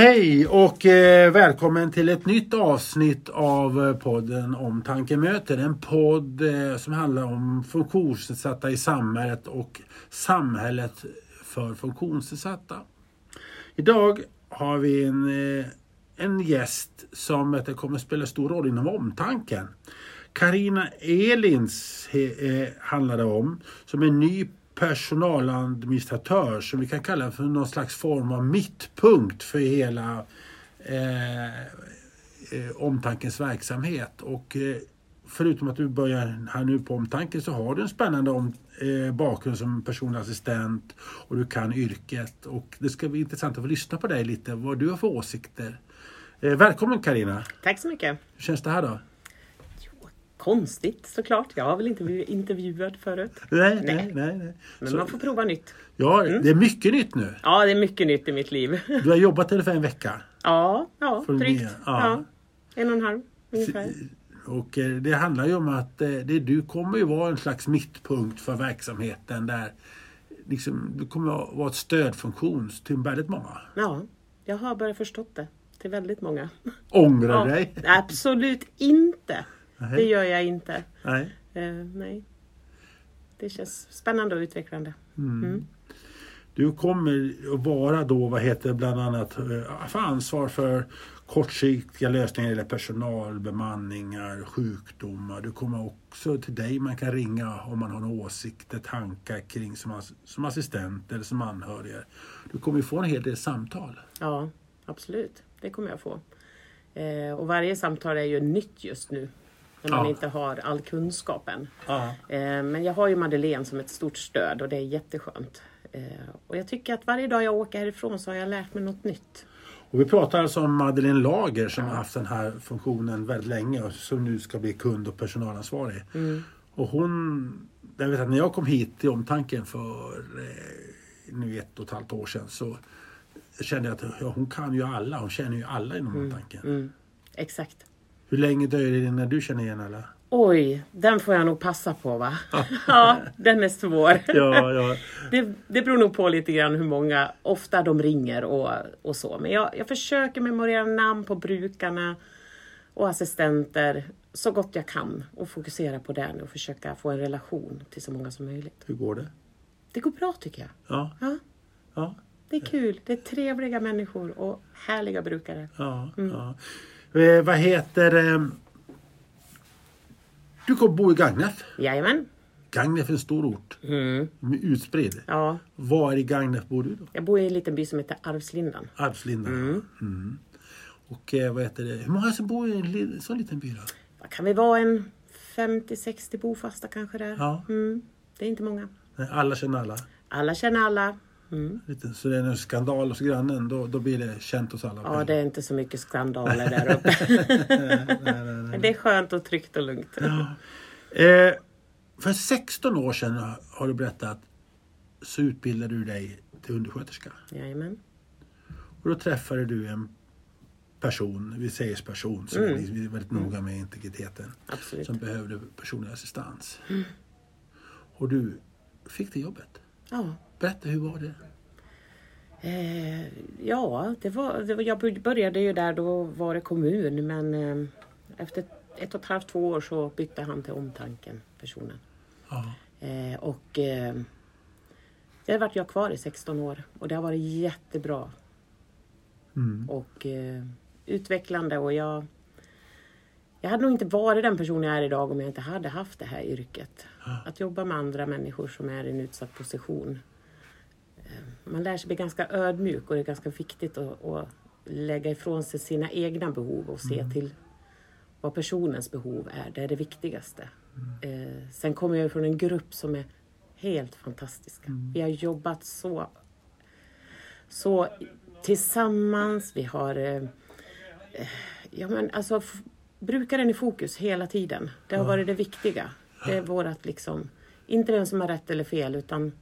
Hej och eh, välkommen till ett nytt avsnitt av eh, podden om tankemöten. En podd eh, som handlar om funktionsnedsatta i samhället och samhället för funktionsnedsatta. Idag har vi en, eh, en gäst som vet, kommer att spela stor roll inom omtanken. Karina Elins he, eh, handlar det om, som är ny personaladministratör som vi kan kalla för någon slags form av mittpunkt för hela eh, eh, omtankens verksamhet. Och eh, förutom att du börjar här nu på omtanken så har du en spännande om, eh, bakgrund som personlig assistent och du kan yrket. Och det ska bli intressant att få lyssna på dig lite, vad du har för åsikter. Eh, välkommen Karina. Tack så mycket. Hur känns det här då? Konstigt såklart. Jag har väl inte blivit intervjuad förut. Nej, nej, Nej. nej. nej. Men Så- man får prova nytt. Ja, det är mycket nytt nu. Ja, det är mycket nytt i mitt liv. Du har jobbat ungefär en vecka. Ja, ja drygt. Ja. Ja. En och en halv ungefär. Och eh, det handlar ju om att eh, det, du kommer ju vara en slags mittpunkt för verksamheten där liksom, du kommer att vara ett stödfunktion till väldigt många. Ja, jag har börjat förstått det. Till väldigt många. Ångrar Ja, dig? absolut inte. Nej. Det gör jag inte. Nej. Eh, nej. Det känns spännande och utvecklande. Mm. Du kommer att vara då, vad heter bland annat, eh, för ansvar för kortsiktiga lösningar eller personal, bemanningar, sjukdomar. Du kommer också till dig man kan ringa om man har några åsikter, tankar kring som, som assistent eller som anhörig. Du kommer ju få en hel del samtal. Ja, absolut. Det kommer jag få. Eh, och varje samtal är ju nytt just nu. När man Ja. inte har all kunskapen. Ja. Eh, Men jag har ju Madeleine som ett stort stöd och det är jätteskönt. Eh, Och jag tycker att varje dag jag åker härifrån så har jag lärt mig något nytt. Och vi pratar alltså om Madeleine Lager som har haft den här funktionen väldigt länge och som nu ska bli kund och personalansvarig. Och hon, jag vet att när jag kom hit till omtanken för eh, nu ett och ett halvt år sedan så kände jag att ja, hon kan ju alla, hon känner ju alla inom omtanken. Mm. Exakt. Hur länge dröjer det när du känner igen alla? Oj, den får jag nog passa på va? ja, den är svår. Ja, ja. Det, det beror nog på lite grann hur många, ofta de ringer och, och så. Men jag, jag försöker memorera namn på brukarna och assistenter så gott jag kan och fokusera på det och försöka få en relation till så många som möjligt. Hur går det? Det går bra tycker jag. Ja, Ja, ja, det är kul. Det är trevliga människor och härliga brukare. ja. ja. Eh, vad heter... Eh, du kommer bo i Gagnef. Jajamän. Gagnef är en stor ort. Mm. Utspridd. Ja, Var i Gagnef bor du då? jag bor i en liten by som heter Arvslindan. Arvslinda. Mm. Och eh, vad heter det? Hur många som bor i en li- sån liten by då? Vad kan vi vara? En 50-60 bofasta kanske där. Ja. Mm. Det är inte många. Alla känner alla. Alla känner alla. Mm. Lite, så det är en skandal hos grannen, då, då blir det känt hos alla. Ja, det är inte så mycket skandaler där uppe. Men det är skönt och tryggt och lugnt. Eh, för 16 år sedan har du berättat så utbildade du dig till undersköterska. Jajamän. Och då träffade du en person, vi säger person, som Mm. är väldigt noga med integriteten. Absolut. som behövde personlig assistans. Och du fick det jobbet. Ja. Berätta, hur var det? Eh, ja, det var, det var, jag började ju där, då var det kommun. Men eh, efter ett och ett halvt, två år så bytte han till omtanken, personen. Ja. Eh, och eh, där vart jag kvar i 16 år. Och det har varit jättebra. Mm. och eh, utvecklande och jag jag hade nog inte varit den person jag är idag om jag inte hade haft det här yrket. Att jobba med andra människor som är i en utsatt position. Eh, Man lär sig bli ganska ödmjuk och det är ganska viktigt att, att lägga ifrån sig sina egna behov och se till vad personens behov är. Det är det viktigaste. Eh, sen kommer jag från en grupp som är helt fantastiska. Vi har jobbat så så tillsammans. Vi har eh, ja, men alltså, brukaren i fokus hela tiden. Det har varit det viktiga. Det är vårat liksom, inte vem som har rätt eller fel utan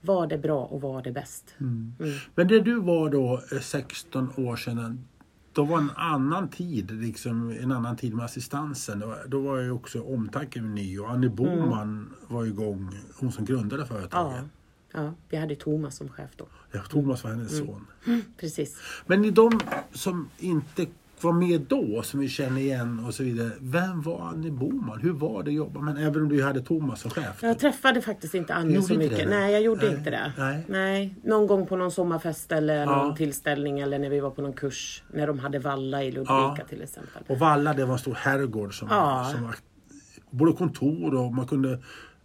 vad är bra och vad är bäst. Mm. Men det du var då eh, 16 år sedan, då var en annan tid, liksom en annan tid med assistansen. Då, var ju också omtanken ny och Annie Boman var igång, hon som grundade företaget. Ja, Ja, vi hade Thomas som chef då. Ja, Thomas var hennes Mm. son. Precis. Men i de som inte var med då, som vi känner igen och så vidare. Vem var Annie Boman? Hur var det att jobba? Men även om du hade Thomas som chef. Jag träffade faktiskt inte Annie så mycket. det? Nej, jag gjorde Nej. inte det. Nej. Någon gång på någon sommarfest eller Ja. någon tillställning eller när vi var på någon kurs. När de hade Valla i Ludvika Ja. till exempel. Och Valla, det var en stor herrgård som, Ja. som var både kontor och man kunde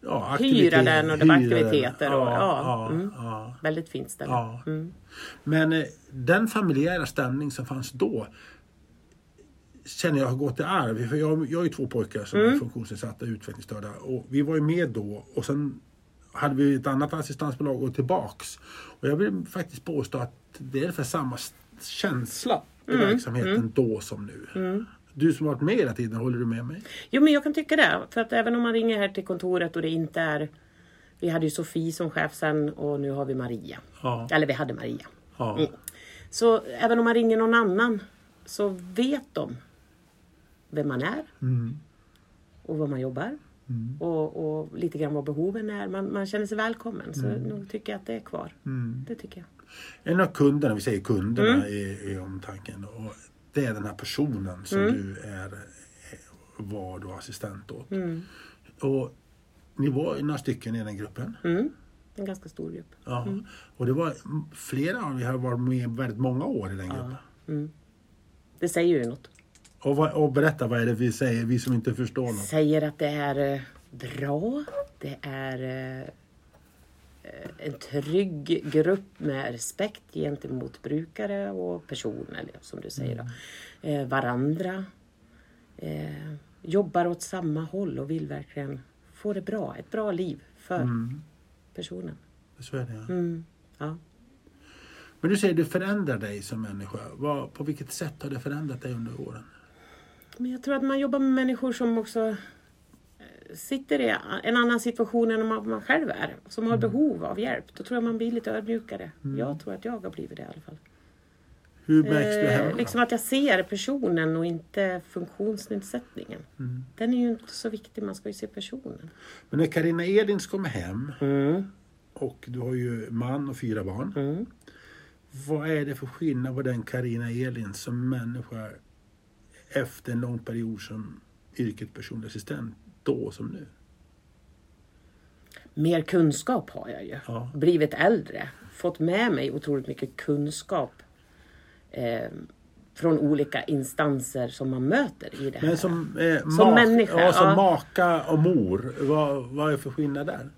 ja, Hyra aktiviteter- den och det var hyra den. aktiviteter och- ja, ja, mm. Väldigt fint ställe. Mm. Men eh, den familjära stämning som fanns då känner jag har gått i arv. För jag, jag har ju två pojkar som Mm. är funktionsnedsatta och utvecklingsstörda. Och vi var ju med då och sen hade vi ett annat assistansbolag och tillbaks. Och jag vill faktiskt påstå att det är ungefär samma känsla i Mm. verksamheten då som nu. Du som har varit med hela tiden, håller du med mig? Jo men jag kan tycka det. För att även om man ringer här till kontoret och det inte är... Vi hade ju Sofie som chef sen och nu har vi Maria. Ja. Eller vi hade Maria. ja. Mm. Så även om man ringer någon annan så vet de vem man är Mm. och var man jobbar. Och, och lite grann vad behoven är. Man, man känner sig välkommen. Så nog tycker jag att det är kvar. Mm. Det tycker jag. En av kunderna, vi säger kunderna Mm. i, i omtanken. Och det är den här personen som Mm. du är, var då assistent åt. Mm. Och ni var några stycken i den gruppen. Mm. En ganska stor grupp. Ja. Och det var flera av er har varit med väldigt många år i den gruppen. Mm. Det säger ju något. Och, vad, och berätta, vad är det vi säger, vi som inte förstår något? Säger att det är eh, bra. Det är eh, en trygg grupp med respekt gentemot brukare och personer, som du säger. Då. Eh, varandra. Jobbar åt samma håll och vill verkligen få det bra. Ett bra liv för personen. Så är det, ja. Mm. Ja. Men du säger du förändrar dig som människa. På vilket sätt har det förändrat dig under åren? Men jag tror att man jobbar med människor som också eh, sitter i en annan situation än man, man själv är. Som har behov av hjälp. Då tror jag man blir lite ödmjukare. Jag tror att jag har blivit det i alla fall. Hur märks du hemma? Eh, liksom att jag ser personen och inte funktionsnedsättningen. Mm. Den är ju inte så viktig, man ska ju se personen. Men när Karina Edins kommer hem Mm. och du har ju man och fyra barn. Mm. Vad är det för skillnad på den Karina Elin som människa efter en lång period som yrket personlig assistent då som nu? Mer kunskap har jag ju. Ja. Blivit äldre. Fått med mig otroligt mycket kunskap. Eh, från olika instanser som man möter i det här. Men som, eh, Som människa, ja, som ja. maka och mor, vad, vad är för skillnad där?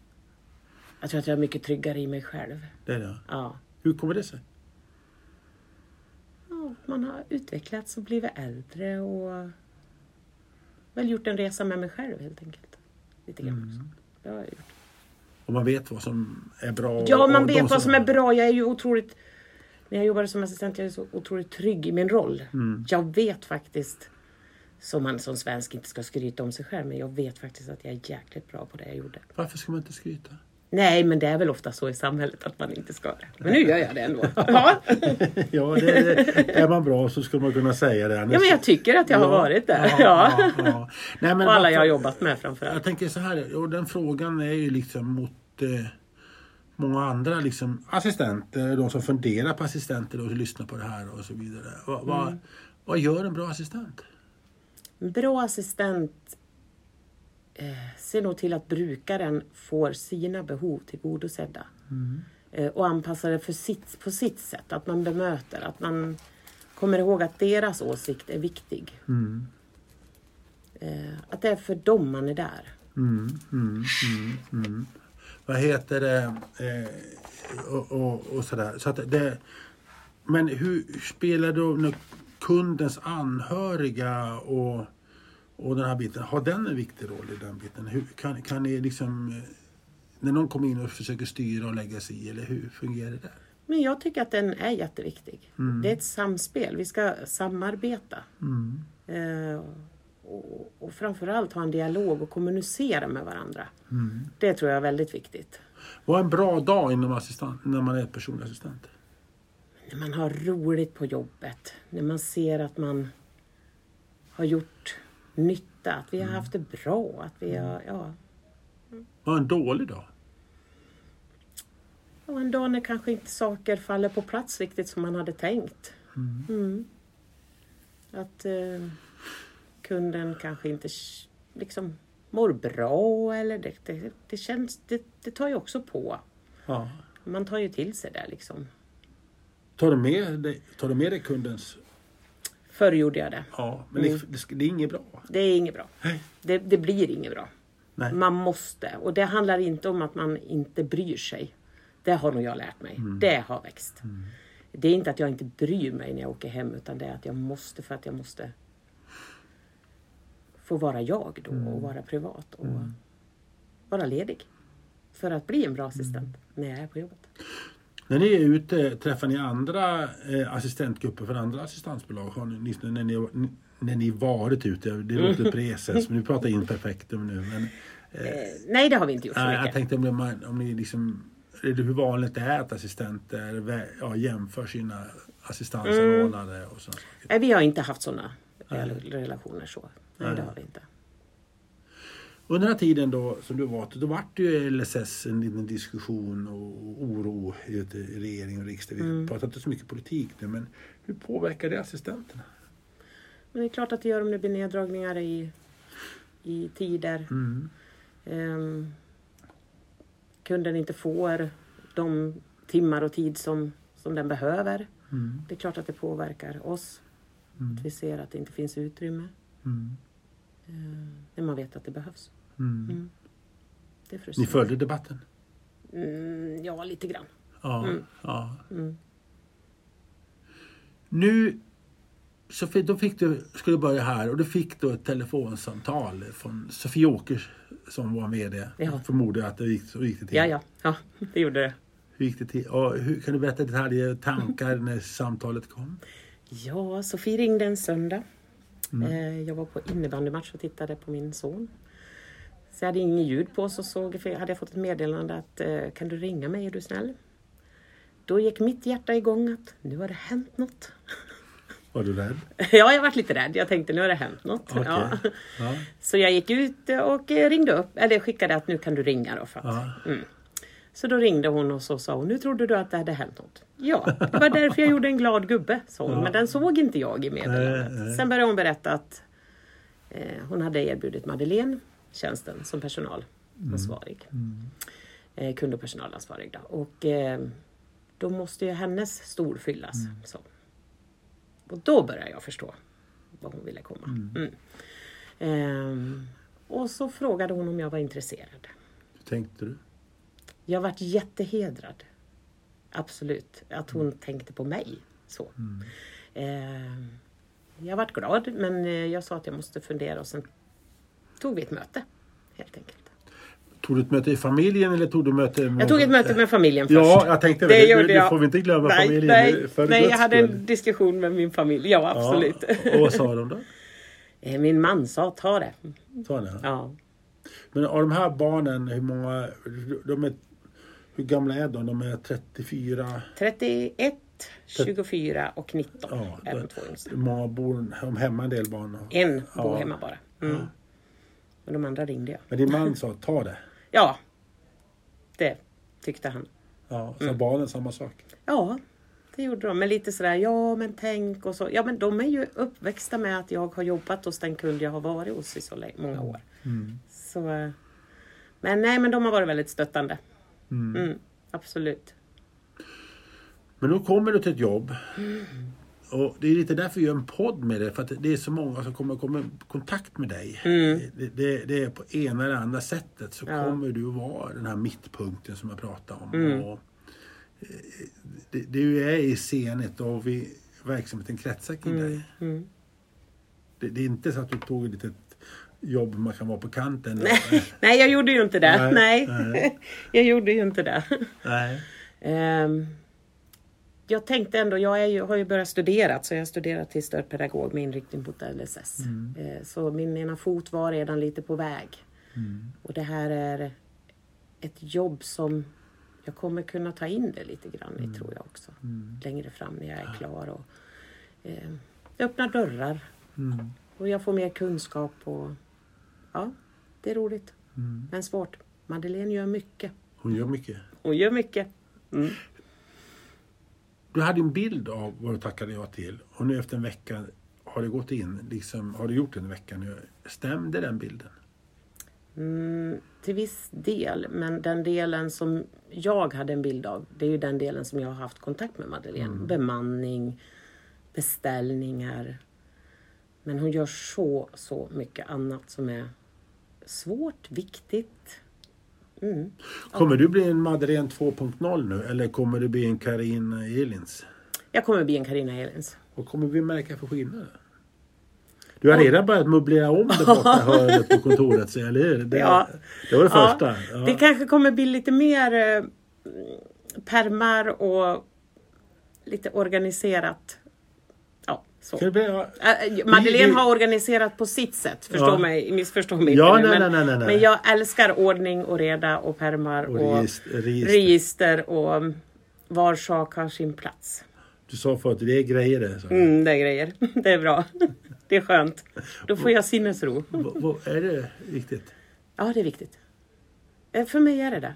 Jag tror att jag är mycket tryggare i mig själv. Det är det. Ja. Hur kommer det sig? Ja, man har utvecklats och blivit äldre och väl gjort en resa med mig själv helt enkelt. Lite grann också. Det har jag gjort. Och man vet vad som är bra? Ja, man vet vad som är bra. Jag är ju otroligt... När jag jobbade som assistent jag är så otroligt trygg i min roll. Jag vet faktiskt, som man som svensk inte ska skryta om sig själv, men jag vet faktiskt att jag är jäkligt bra på det jag gjorde. Varför ska man inte skryta? Nej, men det är väl ofta så i samhället att man inte ska det. Men nu gör jag det ändå. Ja, ja, det, det, är man bra så skulle man kunna säga det. ja men jag tycker att jag har varit där. Ja, Ja. ja, ja. Nej, men Och alla jag har jobbat med framförallt. Jag tänker så här, och den frågan är ju liksom mot eh, många andra liksom, assistenter, de som funderar på assistenter och lyssnar på det här och så vidare. Va, Mm. va, Vad gör en bra assistent? En bra assistent eh, ser nog till att brukaren får sina behov tillgodosedda. Eh, och anpassar det för sitt, på sitt sätt. Att man bemöter, att man kommer ihåg att deras åsikt är viktig. Eh, att det är för dem man är där. Mm, mm, mm, mm. Vad heter det? Och, och, och sådär. Så att det, men hur spelar då kundens anhöriga och, och den här biten, har den en viktig roll i den biten? Hur, kan, kan ni liksom, eh, när någon kommer in och försöker styra och lägga sig i, eller hur fungerar det där? Men jag tycker att den är jätteviktig. Det är ett samspel. Vi ska samarbeta. Eh, och, och framförallt ha en dialog och kommunicera med varandra. Det tror jag är väldigt viktigt. Vad är en bra dag inom assistent, när man är personlig assistent? När man har roligt på jobbet. När man ser att man har gjort nytta. Att vi har haft det bra. Att vi har, ja, Vad är en dålig dag? Och en dag när kanske inte saker faller på plats riktigt som man hade tänkt. Mm. Att eh, kunden kanske inte liksom mår bra eller det, det, det känns, det, det tar ju också på. Ja. Man tar ju till sig det liksom. Tar du med dig, tar du med dig kundens... Förr gjorde jag det. Ja, men det, det, det är inget bra. Det är inget bra. Det, det blir inget bra. Nej. Man måste. Och det handlar inte om att man inte bryr sig. Det har nog jag lärt mig. Det har växt. Det är inte att jag inte bryr mig när jag åker hem utan det är att jag måste för att jag måste få vara jag då och vara privat och vara ledig. För att bli en bra assistent när jag är på jobbet. När ni är ute, träffar ni andra eh, assistentgrupper för andra assistansbolag? Har ni, när, ni, när ni varit ute, det låter precis, men nu pratar imperfektum nu. Men, Eh, nej, det har vi inte gjort så nej, jag mycket. tänkte om, det, om ni liksom, är det hur vanligt det är att assistenter ja, jämför sina assistansanordnare och sådana saker? Nej, vi har inte haft sådana relationer så. Nej, det har vi inte. Under den här tiden då som du var då vart det ju LSS en liten diskussion och oro i regering och riksdag. Vi pratar inte så mycket politik nu men hur påverkar det assistenterna? Men det är klart att det gör om det blir neddragningar i, i tider. Mm. Ehm, kunden inte får de timmar och tid som, som den behöver. Mm. Det är klart att det påverkar oss. Att vi ser att det inte finns utrymme. Mm. Ehm, när man vet att det behövs. Mm. Mm. Det är Ni följde debatten? Mm, ja, lite grann. Ja. Mm. ja. Nu så fick, då fick du, skulle börja här och du fick då ett telefonsamtal från Sofie Åkers som var med det. Ja. Förmodar att det gick, så gick det till. Ja, ja, ja, det gjorde det. Hur gick det till? Och hur, kan du berätta detaljer, tankar när samtalet kom? Ja, Sofie ringde en söndag. Mm. Eh, Jag var på innebandymatch och tittade på min son. Så jag hade ingen ljud på så såg, hade jag fått ett meddelande att eh, kan du ringa mig är du snäll? Då gick mitt hjärta igång att nu har det hänt något. Var du rädd? Ja, jag varit lite rädd. Jag tänkte nu har det hänt något. Okej. Ja. Ja. Så jag gick ut och eh, ringde upp, eller skickade att nu kan du ringa då. För att, Ja. mm. Så då ringde hon och så sa hon, nu trodde du att det hade hänt något. Ja, det var därför jag gjorde en glad gubbe, sa hon. Ja. Men den såg inte jag i meddelandet. Sen började hon berätta att eh, hon hade erbjudit Madeleine tjänsten som personalansvarig. Eh, kund och personalansvarig. Då. Och eh, då måste ju hennes stol fyllas. Så. Och då började jag förstå vad hon ville komma. Mm. Ehm, och så frågade hon om jag var intresserad. Hur tänkte du? Jag varit jättehedrad. Absolut. Att hon tänkte på mig. Så. Ehm, jag varit glad men eh, jag sa att jag måste fundera och sen tog vi ett möte. Helt enkelt. Tog du ett möte i familjen eller tog du möte med... Jag tog ett möte med familjen först. Ja, jag tänkte det. det. gjorde jag. får vi inte glömma nej, familjen Nej, för nej jag hade en diskussion med min familj. Ja, absolut. Ja. Och vad sa de då? Eh, Min man sa ta det. Sa ni? Ja. Men av de här barnen, hur många... De är, hur gamla är de? De är 34... 31, 24 och 19 Ja, är de två yngsta. Många bor de hemma en del barn? En bor Ja. hemma bara. Mm. Men de andra ringde jag. Men din man sa ta det. Ja, det tyckte han. Ja, Mm. så barnen samma sak. Ja, det gjorde de. Men lite sådär, ja men tänk och så. Ja men de är ju uppväxta med att jag har jobbat hos den kund jag har varit hos i så många år. Mm. Så, eh, men nej, men de har varit väldigt stöttande. Mm. Mm, absolut. Men då kommer du till ett jobb. Och det är lite därför vi gör en podd med det. För att det är så många som kommer komma i kontakt med dig. Det, det, det är på ena eller andra sättet så Ja. kommer du vara den här mittpunkten som jag pratade om. Mm. Och, eh, det, du är i scenet och vi, verksamheten kretsar kring dig. Mm. Det, det är inte så att du tog ett litet jobb man kan vara på kanten. Nej, nej, jag gjorde ju inte det. Nej, Nej, jag gjorde ju inte det. Nej. Ehm, jag tänkte ändå, jag ju, har ju börjat studera, så jag har studerat till stödpedagog med inriktning på LSS. Eh, Så min ena fot var redan lite på väg. Och det här är ett jobb som jag kommer kunna ta in det lite grann i, tror jag också. Längre fram när jag är klar. Och, eh, det öppnar dörrar. Mm. Och jag får mer kunskap och ja, det är roligt. Men svårt. Madeleine gör mycket. Hon gör mycket. Hon gör mycket. Mm. Du hade en bild av vad du tackade ja till och nu efter en vecka har det gått in. Liksom, har du gjort en vecka nu? Stämde den bilden? Mm, till viss del, men den delen som jag hade en bild av, det är ju den delen som jag har haft kontakt med Madeleine. Bemanning, beställningar. Men hon gör så, så mycket annat som är svårt, viktigt. Mm. Kommer du bli en Madeleine 2.0 nu eller kommer du bli en Karin Elins? Jag kommer bli en Carina Elins. Vad kommer vi märka för skillnader? Du har redan börjat möblera om det borta hörnet på kontoret, så, eller hur? Det, Ja. det var det Ja, första. Ja. Det kanske kommer bli lite mer eh, permar och lite organiserat. Så. Bli, ja. Äh, Madeleine vi- har organiserat på sitt sätt, förstå Ja. mig, missförstå mig Ja, inte nej, men, nej, nej, nej. men jag älskar ordning och reda och permar Och och, register, register. register och mm, var sak har sin plats. Du sa förut, det är grejer det. Så. Mm, det är grejer. Det är bra. Det är skönt. Då får jag sinnesro. Är det viktigt? Ja, det är viktigt. Eh, För mig är det det.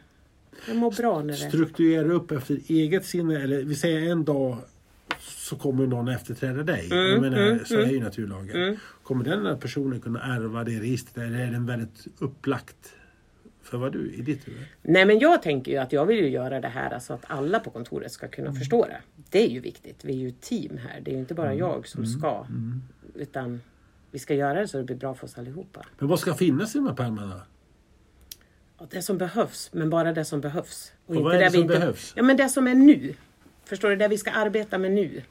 Jag mår bra när det Strukturera upp efter eget sinne, eller vi säger en dag så kommer någon efterträda dig. Mm, jag menar, så är ju naturlagen. Kommer den här personen kunna ärva det registret eller är den väldigt upplagt för vad du i ditt huvud? Nej men jag tänker ju att jag vill ju göra det här så att alla på kontoret ska kunna Mm. förstå det. Det är ju viktigt. Vi är ju ett team här. Det är ju inte bara jag som Mm. ska. Utan vi ska göra det så det blir bra för oss allihopa. Men vad ska finnas i de här pärmarna? Och det som behövs, men bara det som behövs. Och vad är det vi som behövs? Ja men det som är nu. Förstår du? Det vi ska arbeta med nu.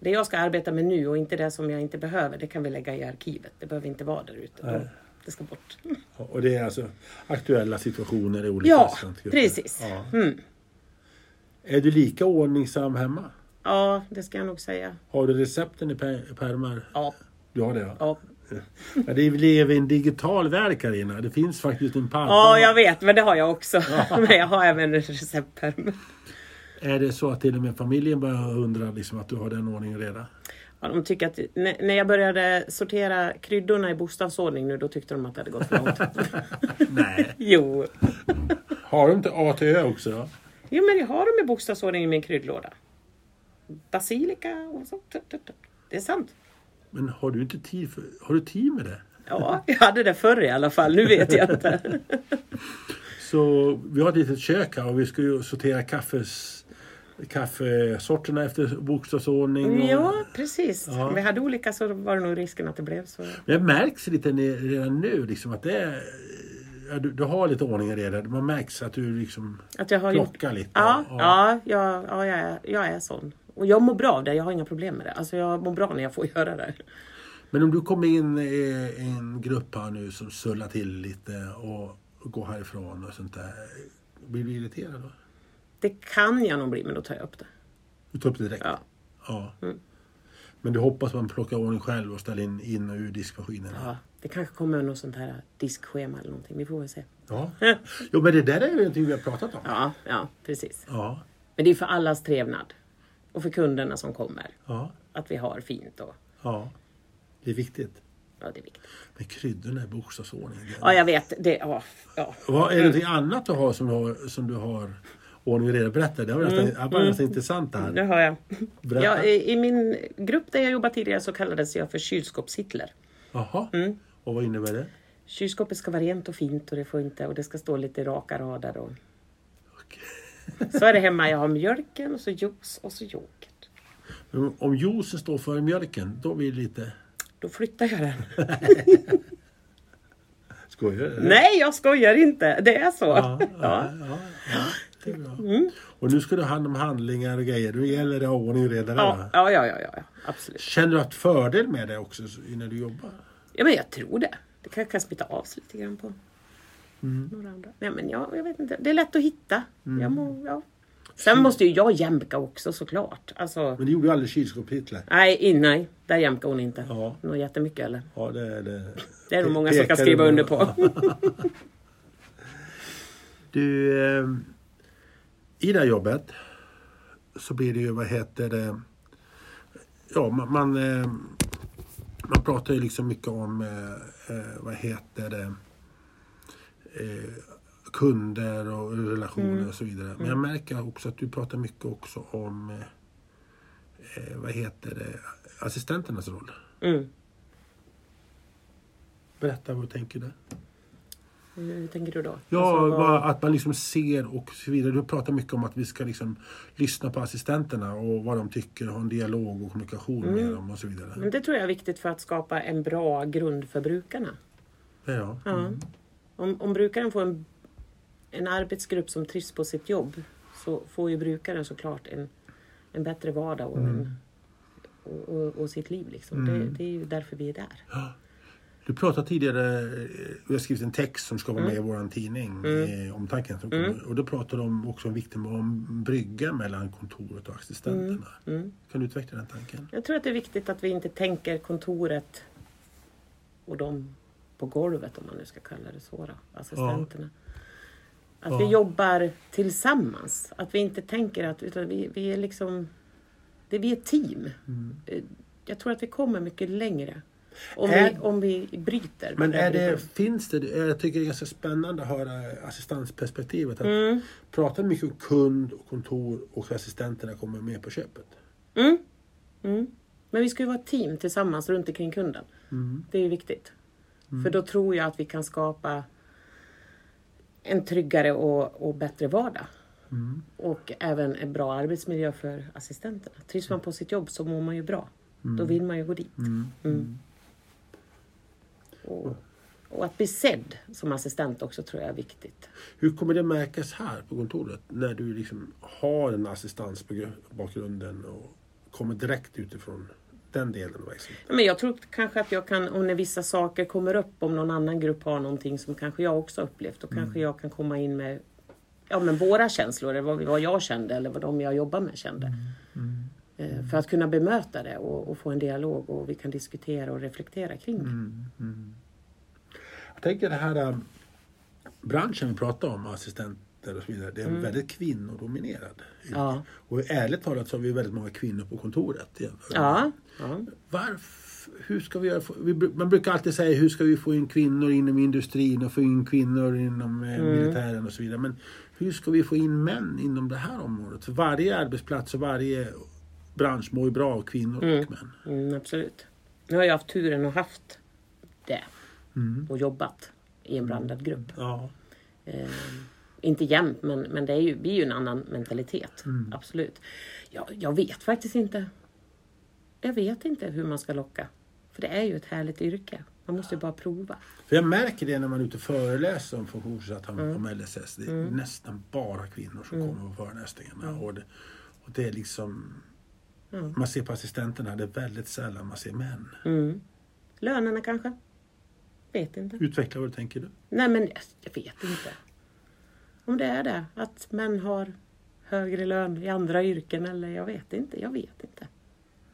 Det jag ska arbeta med nu och inte det som jag inte behöver. Det kan vi lägga i arkivet. Det behöver inte vara där ute. Det ska bort. Och det är alltså aktuella situationer i olika Ja, precis. Ja. Mm. Är du lika ordningsam hemma? Ja, det ska jag nog säga. Har du recepten i pärmar? Ja, Du har det ja. ja. ja det lever i en digital värld Carina. Det finns faktiskt en padda. Ja, jag vet, men det har jag också. Men jag har även en receptpärm. Är det så att till och med familjen börjar undra liksom att du har den ordningen redan? Ja, de tycker att, när jag började sortera kryddorna i bokstavsordning nu, då tyckte de att det hade gått för långt. Nej. jo. Har de inte A till Ö också då? jo, men jag har dem i bokstavsordning i min kryddlåda. Basilika och så. Det är sant. Men har du inte tid för, Har du tid med det? Ja, jag hade det förr i alla fall. Nu vet jag inte. Så vi har ett litet kök här och vi ska ju sortera kaffes, kaffesorterna efter bokstavsordning. Och, Ja, precis. Ja. Om vi hade olika så var det nog risken att det blev så. Men det märks lite redan nu liksom att det är, du, du har lite ordning och reda. Man märks att du liksom Att jag har gjort plockar lite. Ja, ja. ja, ja, jag, är, jag är sån. Och jag mår bra av det, jag har inga problem med det. Alltså jag mår bra när jag får göra det. Men om du kommer in i en grupp här nu som sullar till lite och, och går härifrån och sånt där. Blir du irriterad då? Det kan jag nog bli, men då tar jag upp det. Du tar upp det direkt? Ja. Ja. Mm. Men du hoppas man plockar ordning själv och ställer in, in och ur diskmaskinen? Ja, det kanske kommer något sånt här diskschema eller någonting. Vi får väl se. Ja. Jo men det där är ju någonting vi har pratat om. Ja, ja, precis. Ja. Men det är för allas trevnad. Och för kunderna som kommer. Ja. Att vi har fint och ja. Det är viktigt. ja, det är viktigt. Men kryddorna i bokstavsordning. Ja, jag vet. Det, ja, ja. Vad, är det någonting annat du har som du har, som du har ordning och reda? Berätta, det var nästan, det var nästan intressant det Det här. har jag. Ja, i, I min grupp där jag jobbade tidigare så kallades jag för kylskåpshitler. Jaha. Mm. Och vad innebär det? Kylskåpet ska vara rent och fint och det får inte och det ska stå lite raka rader. Och, Okej. så är det hemma. Jag har mjölken och så juice och så yoghurt. Men Om juicen står för mjölken, då blir det lite... Då flyttar jag den. Skojar du? Nej, jag skojar inte. Det är så. Ja, ja, ja, det är bra. Mm. Och nu ska du ha hand om handlingar och grejer. Då gäller det att ha ordning och reda. Ja, ja, ja, ja, ja, absolut. Känner du att fördel med det också när du jobbar? Ja, men jag tror det. Det kan, kan smitta av sig lite grann på Mm. några andra. Nej, men jag, jag vet inte. Det är lätt att hitta. Jag må, ja. Sen måste ju jag jämka också såklart. Alltså, Men det gjorde ju aldrig kylskåp Hitler. nej, nej, där jämkar hon inte. Ja. Något jättemycket eller? Ja, det är det. Det är nog många som kan skriva under på. på. Du, eh, i det här jobbet så blir det ju, vad heter det, ja man, man, eh, man pratar ju liksom mycket om, eh, eh, vad heter det, kunder och relationer Mm. och så vidare. Men jag märker också att du pratar mycket också om vad heter det, assistenternas roll. Mm. Berätta vad du tänker där. Hur tänker du då? Ja, Alltså, vad- att man liksom ser och så vidare. Du pratar mycket om att vi ska liksom lyssna på assistenterna och vad de tycker, ha en dialog och kommunikation Mm. med dem och så vidare. Men det tror jag är viktigt för att skapa en bra grund för brukarna. Ja. Ja. Om, om brukaren får en, en arbetsgrupp som trivs på sitt jobb så får ju brukaren såklart en, en bättre vardag och, en, och, och, och sitt liv. Liksom. Det, det är ju därför vi är där. Du pratade tidigare, eh, vi har skrivit en text som ska vara Mm. med i vår tidning eh, om tanken som kommer. Och då pratade de också om vikten av en brygga mellan kontoret och assistenterna. Mm. Kan du utveckla den tanken? Jag tror att det är viktigt att vi inte tänker kontoret och de på golvet, om man nu ska kalla det så, assistenterna. Att Ja. vi jobbar tillsammans. Att vi inte tänker att utan vi, vi är liksom... Det, vi är ett team. Mm. Eh, Jag tror att vi kommer mycket längre om, Är- vi, om vi bryter. Men är det, finns det, jag tycker det är ganska spännande att höra assistansperspektivet. Att Mm. Prata mycket om kund och kontor och assistenterna kommer med på köpet. Mm. Mm. Men vi ska ju vara ett team tillsammans runt omkring kunden. Mm. Det är ju viktigt. För då tror jag att vi kan skapa en tryggare och, och bättre vardag. Mm. Och även en bra arbetsmiljö för assistenterna. Trivs man på sitt jobb så mår man ju bra. Då vill man ju gå dit. Mm. Och, och att bli sedd som assistent också tror jag är viktigt. Hur kommer det märkas här på kontoret när du liksom har en assistansbakgrunden och kommer direkt utifrån den delen av verksamheten? Men jag tror kanske att jag kan, om när vissa saker kommer upp, om någon annan grupp har någonting som kanske jag också upplevt, då kanske jag kan komma in med ja, men våra känslor, eller vad, vad jag kände eller vad de jag jobbar med kände. Eh, För att kunna bemöta det och, och få en dialog och vi kan diskutera och reflektera kring det. Tänker det här äh, branschen vi pratar om, assistenter och så vidare, det är väldigt kvinnodominerad. Ja. Och ärligt talat så har vi väldigt många kvinnor på kontoret. Ja, ja. Varför, hur ska vi göra, man brukar alltid säga hur ska vi få in kvinnor inom industrin och få in kvinnor inom eh, militären och så vidare. Men hur ska vi få in män inom det här området? För varje arbetsplats och varje bransch mår ju bra av kvinnor och män. Mm, absolut. Nu har jag haft turen och haft det och jobbat i en blandad grupp. Ja. Eh, inte jämt, men, men det är ju, är ju en annan mentalitet. Absolut. Jag, jag vet faktiskt inte. Jag vet inte hur man ska locka. För det är ju ett härligt yrke. Man måste ju bara prova. För jag märker det när man är ute och föreläser om funktionsnedsatta om LSS. Det är nästan bara kvinnor som kommer på föreläsningarna. Och, det, och det är liksom... Man ser på assistenterna, det är väldigt sällan man ser män. Mm. Lönerna kanske? Vet inte. Utveckla vad du tänker du. Nej men jag, vet inte. Om det är det, att män har högre lön i andra yrken eller jag vet inte. Jag vet inte.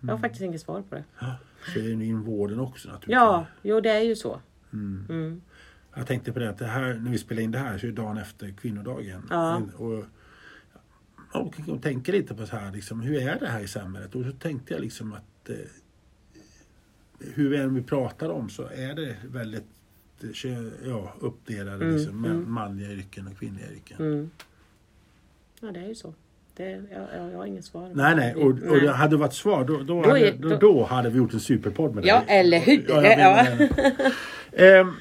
Jag har faktiskt inget svar på det. Ja, så är det inom vården också naturligtvis. Ja, jo det är ju så. Mm. Mm. Jag tänkte på det att det här, när vi spelar in det här så är det dagen efter kvinnodagen. Ja. Och, och, och tänker lite på så här, liksom, hur är det här i samhället? Och så tänkte jag liksom att eh, hur vi än vi pratar om så är det väldigt eh, ja, uppdelade Mm, liksom, mm. med manliga yrken och kvinnliga yrken. Mm. Ja, det är ju så. Det, jag, jag, har inget svar. Nej, nej. Och, och Nej. det hade varit svar då, då, Då hade, då, då- hade vi gjort en superpodd med Ja, dig. eller hur? Ja, Ja. det. Ehm,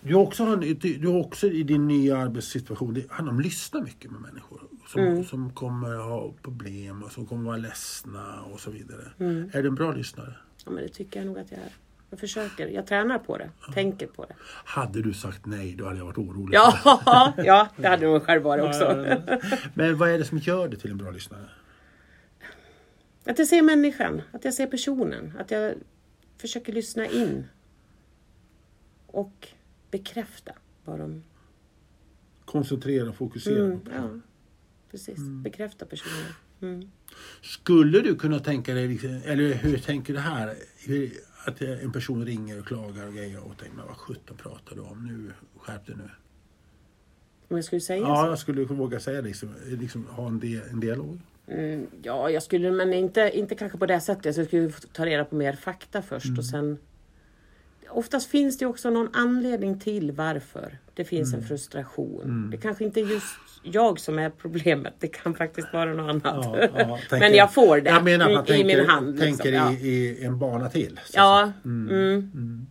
du, har också, har en- du också i din nya arbetssituation, det handlar om att lyssna mycket med människor. Som, Mm. som kommer ha problem och som kommer vara ledsna och så vidare. Mm. Är du en bra lyssnare? Ja, men det tycker jag nog att jag är. Jag försöker. Jag tränar på det. Tänker på det. Hade du sagt nej, då hade jag varit orolig. Ja, ja det hade nog själv varit också. Men vad är det som gör dig till en bra lyssnare? Att jag ser människan, att jag ser personen, att jag försöker lyssna in. Och bekräfta vad de... Koncentrera och fokusera. Mm, ja, precis. Bekräfta personen. Mm. Skulle du kunna tänka dig, liksom- eller hur tänker du här? Att en person ringer och klagar och grejer och tänker, vad sjutton pratar du om nu? Skärp dig nu. Om jag skulle säga Ja, så? jag skulle våga säga liksom, liksom ha en, di- en dialog. Mm, ja, jag skulle, men inte, inte kanske på det sättet. Så jag skulle ta reda på mer fakta först och sen... Oftast finns det också någon anledning till varför Det finns en frustration. Det kanske inte är just jag som är problemet. Det kan faktiskt vara något annat. Ja, ja, Men jag får det Jag menar i, i tänker, min hand. liksom. tänker ja. i, i en bana till. så Ja, mm.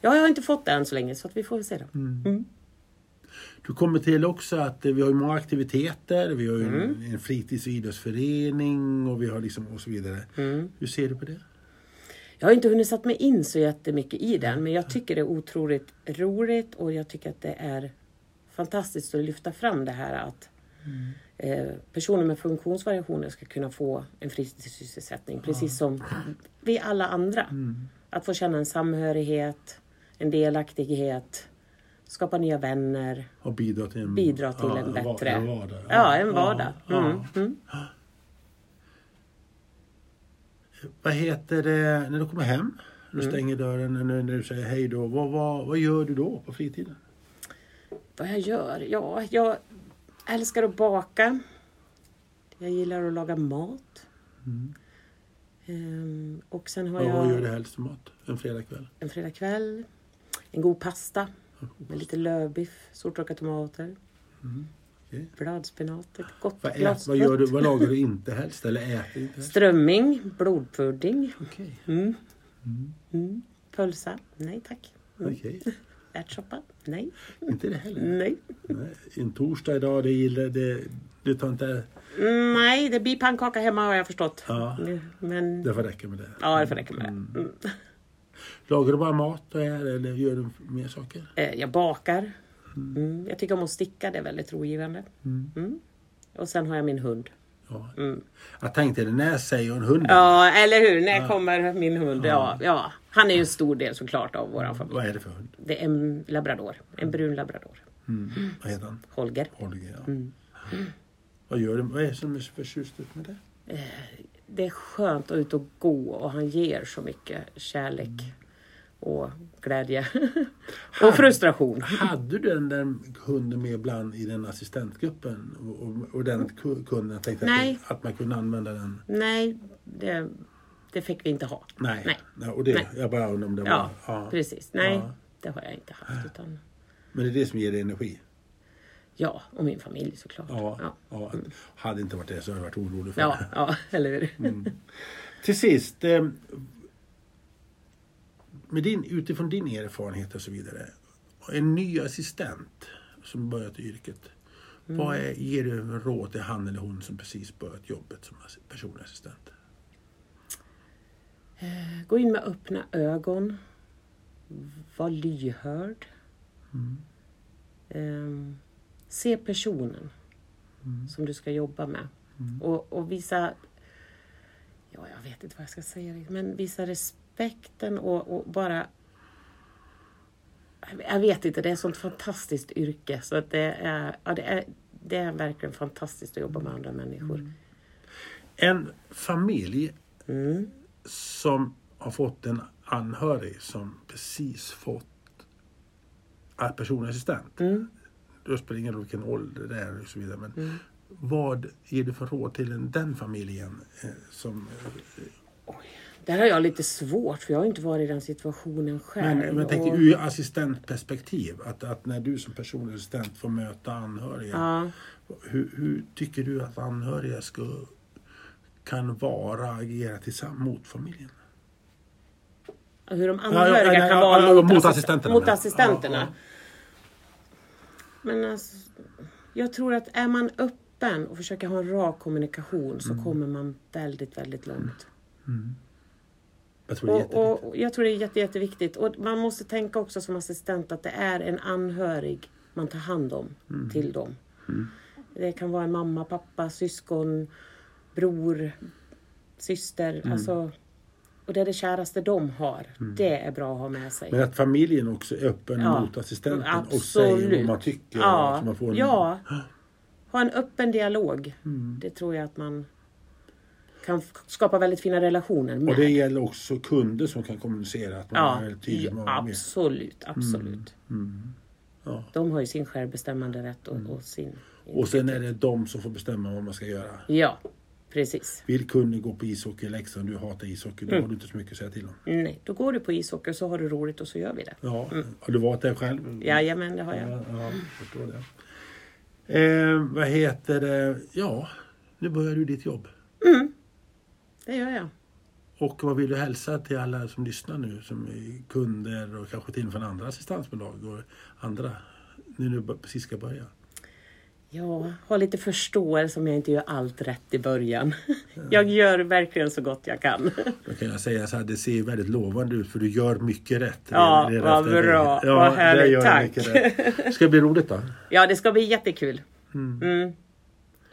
ja, jag har inte fått det än så länge så att vi får se då. Mm. Du kommer till också att eh, vi har många aktiviteter. Vi har ju Mm. en, en fritids och idrottsförening och vi har liksom och så vidare. Mm. Hur ser du på det? Jag har inte hunnit satt mig in så jättemycket i den men jag tycker det är otroligt roligt och jag tycker att det är fantastiskt att lyfta fram det här att eh, personer med funktionsvariationer ska kunna få en fritidssysselsättning precis som vi alla andra. Att få känna en samhörighet, en delaktighet, skapa nya vänner, Och bidra till en, bidra till en va- bättre... en vardag. Ja, en vardag. Ja, Mm. Mm. Vad heter det när du kommer hem? Du Mm. stänger dörren när, när du säger hej då. Vad, vad, vad gör du då på fritiden? Vad jag gör? Ja, jag älskar att baka. Jag gillar att laga mat. Ehm, och sen har Vad, vad gör jag du helst för mat en fredagkväll? en fredagkväll, en god pasta med lite lövbiff, stortorkade tomater, Okej. bladspenat, ett gott Vad, glas vad, gör du, vad lagar du inte helst eller äter inte helst? Strömming, blodpudding, Okej. mm. Mm. pölsa, nej tack. Mm. Okej. Ärtsoppa, nej. Inte det heller? Nej. Nej. En torsdag idag, det gillar det, du tar inte... Mm, nej, det blir pannkaka hemma har jag förstått. Ja. Men Det får räcka med det. ja, det får räcka med det. Mm. Lagar du bara mat och är, eller gör du mer saker? Eh, Jag bakar. Mm. Jag tycker om att sticka, det är väldigt rogivande. Mm. Och sen har jag min hund. Ja. Mm. Jag tänkte det, när säger hon hunden? Ja, eller hur? När kommer min hund? Ja, ja. Han är ju en stor del såklart av vår familj. Vad är det för hund? Det är en labrador. En brun labrador. Mm. Vad heter han? Holger. Holger, ja. Mm. Vad gör du? Vad är det som är så förtjust med det? Det är skönt att ut och gå och han ger så mycket kärlek och glädje. och frustration. Hade du den där hunden med ibland i den assistentgruppen? Och, och, den ku- kunden tänkte Nej. Att, att man kunde använda den? Nej, det, det fick vi inte ha. Nej. Nej. Ja, och det, Nej. Jag bara undrar om det Ja, var... Ja. precis. Nej, Ja. det har jag inte haft. Utan, Men det är det som ger dig energi? ja, och min familj såklart. Ja. Ja, ja. Hade inte varit det så hade jag varit orolig för ja, det. ja eller hur? Mm. Till sist, eh, med din, utifrån din erfarenhet och så vidare. En ny assistent som börjat yrket. Vad är, ger du för råd till han eller hon som precis börjat jobbet som personlig assistent? Gå in med öppna ögon. Var lyhörd. Ehm, se personen som du ska jobba med. Och, och visa... Ja, jag vet inte vad jag ska säga. Men visa respekten och, och bara... Jag vet inte, det är ett sånt fantastiskt yrke. Så att det, är, ja, det, är, det är verkligen fantastiskt att jobba med andra människor. En familj Mm. som har fått en anhörig som precis fått personlig assistent. Mm. Då spelar det ingen roll vilken ålder det är och så vidare. Men Vad ger du för råd till en- den familjen? eh, Som, Där har jag lite svårt för jag har inte varit i den situationen själv. men men tänk Och- ur assistentperspektiv. Att, att när du som personlig assistent får möta anhöriga. Ja. Hur, hur tycker du att anhöriga ska, kan vara och agera tillsammans mot familjen? Hur de anhöriga ja, kan vara mot, mot assist- assistenterna, Mot assistenterna. Men alltså, jag tror att är man öppen och försöker ha en rak kommunikation så Mm. kommer man väldigt, väldigt långt. Jag tror. Och, och jag tror det är jätte, jätteviktigt. Och man måste tänka också som assistent att det är en anhörig man tar hand om Mm. till dem. Det kan vara en mamma, pappa, syskon, bror, syster. Mm. Alltså, och det är det käraste de har. Det är bra att ha med sig. Men att familjen också är öppen Ja, mot assistenten och säger vad absolut. man tycker. Ja, man får en, ja. Ha en öppen dialog. Mm. Det tror jag att man kan skapa väldigt fina relationer med. Och det gäller också kunder som kan kommunicera. Att man ja, är tydlig med absolut, absolut. Ja. De har ju sin självbestämmande rätt och, och sin... Och sen är det de som får bestämma vad man ska göra. Ja, Precis. Vill kunden gå på ishockey i Leksand, du hatar ishockey, då Mm. har du inte så mycket att säga till om. Nej, då går du på ishockey och så har du roligt och så gör vi det. Ja, har du varit där själv? Jajamän, det har jag. Ja, ja förstår det. Eh, vad heter det? Ja, nu börjar du ditt jobb. Det gör jag. Och vad vill du hälsa till alla som lyssnar nu som är kunder och kanske till och med från andra assistansbolag och andra när du precis ska börja? Ja, ha lite förståelse om jag inte gör allt rätt i början. Jag gör verkligen så gott jag kan. Då kan jag säga så här, det ser väldigt lovande ut för du gör mycket rätt. Ja, Det är vad det. bra. Ja, Vad det härligt. gör Tack. Ska det bli roligt då? Ja, det ska bli jättekul. Mm.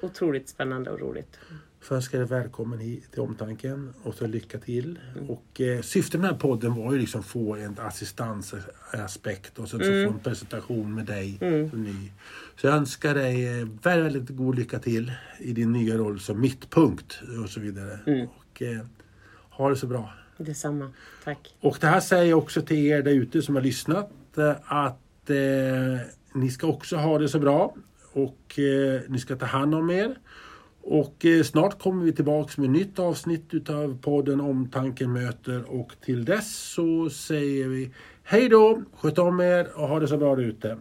Otroligt spännande och roligt. Jag dig välkommen hit till Omtanken och så lycka till. Och eh, syftet med den här podden var ju liksom få en assistansaspekt och så, så få en presentation med dig som ny. Så jag önskar dig eh, väldigt, väldigt god lycka till i din nya roll som mittpunkt och så vidare. Och eh, ha det så bra. Detsamma. Tack. Och det här säger jag också till er där ute som har lyssnat eh, att eh, ni ska också ha det så bra och eh, ni ska ta hand om er. Och eh, snart kommer vi tillbaks med ett nytt avsnitt utav podden Omtanken möter och till dess så säger vi hej då, sköt om er och ha det så bra där ute.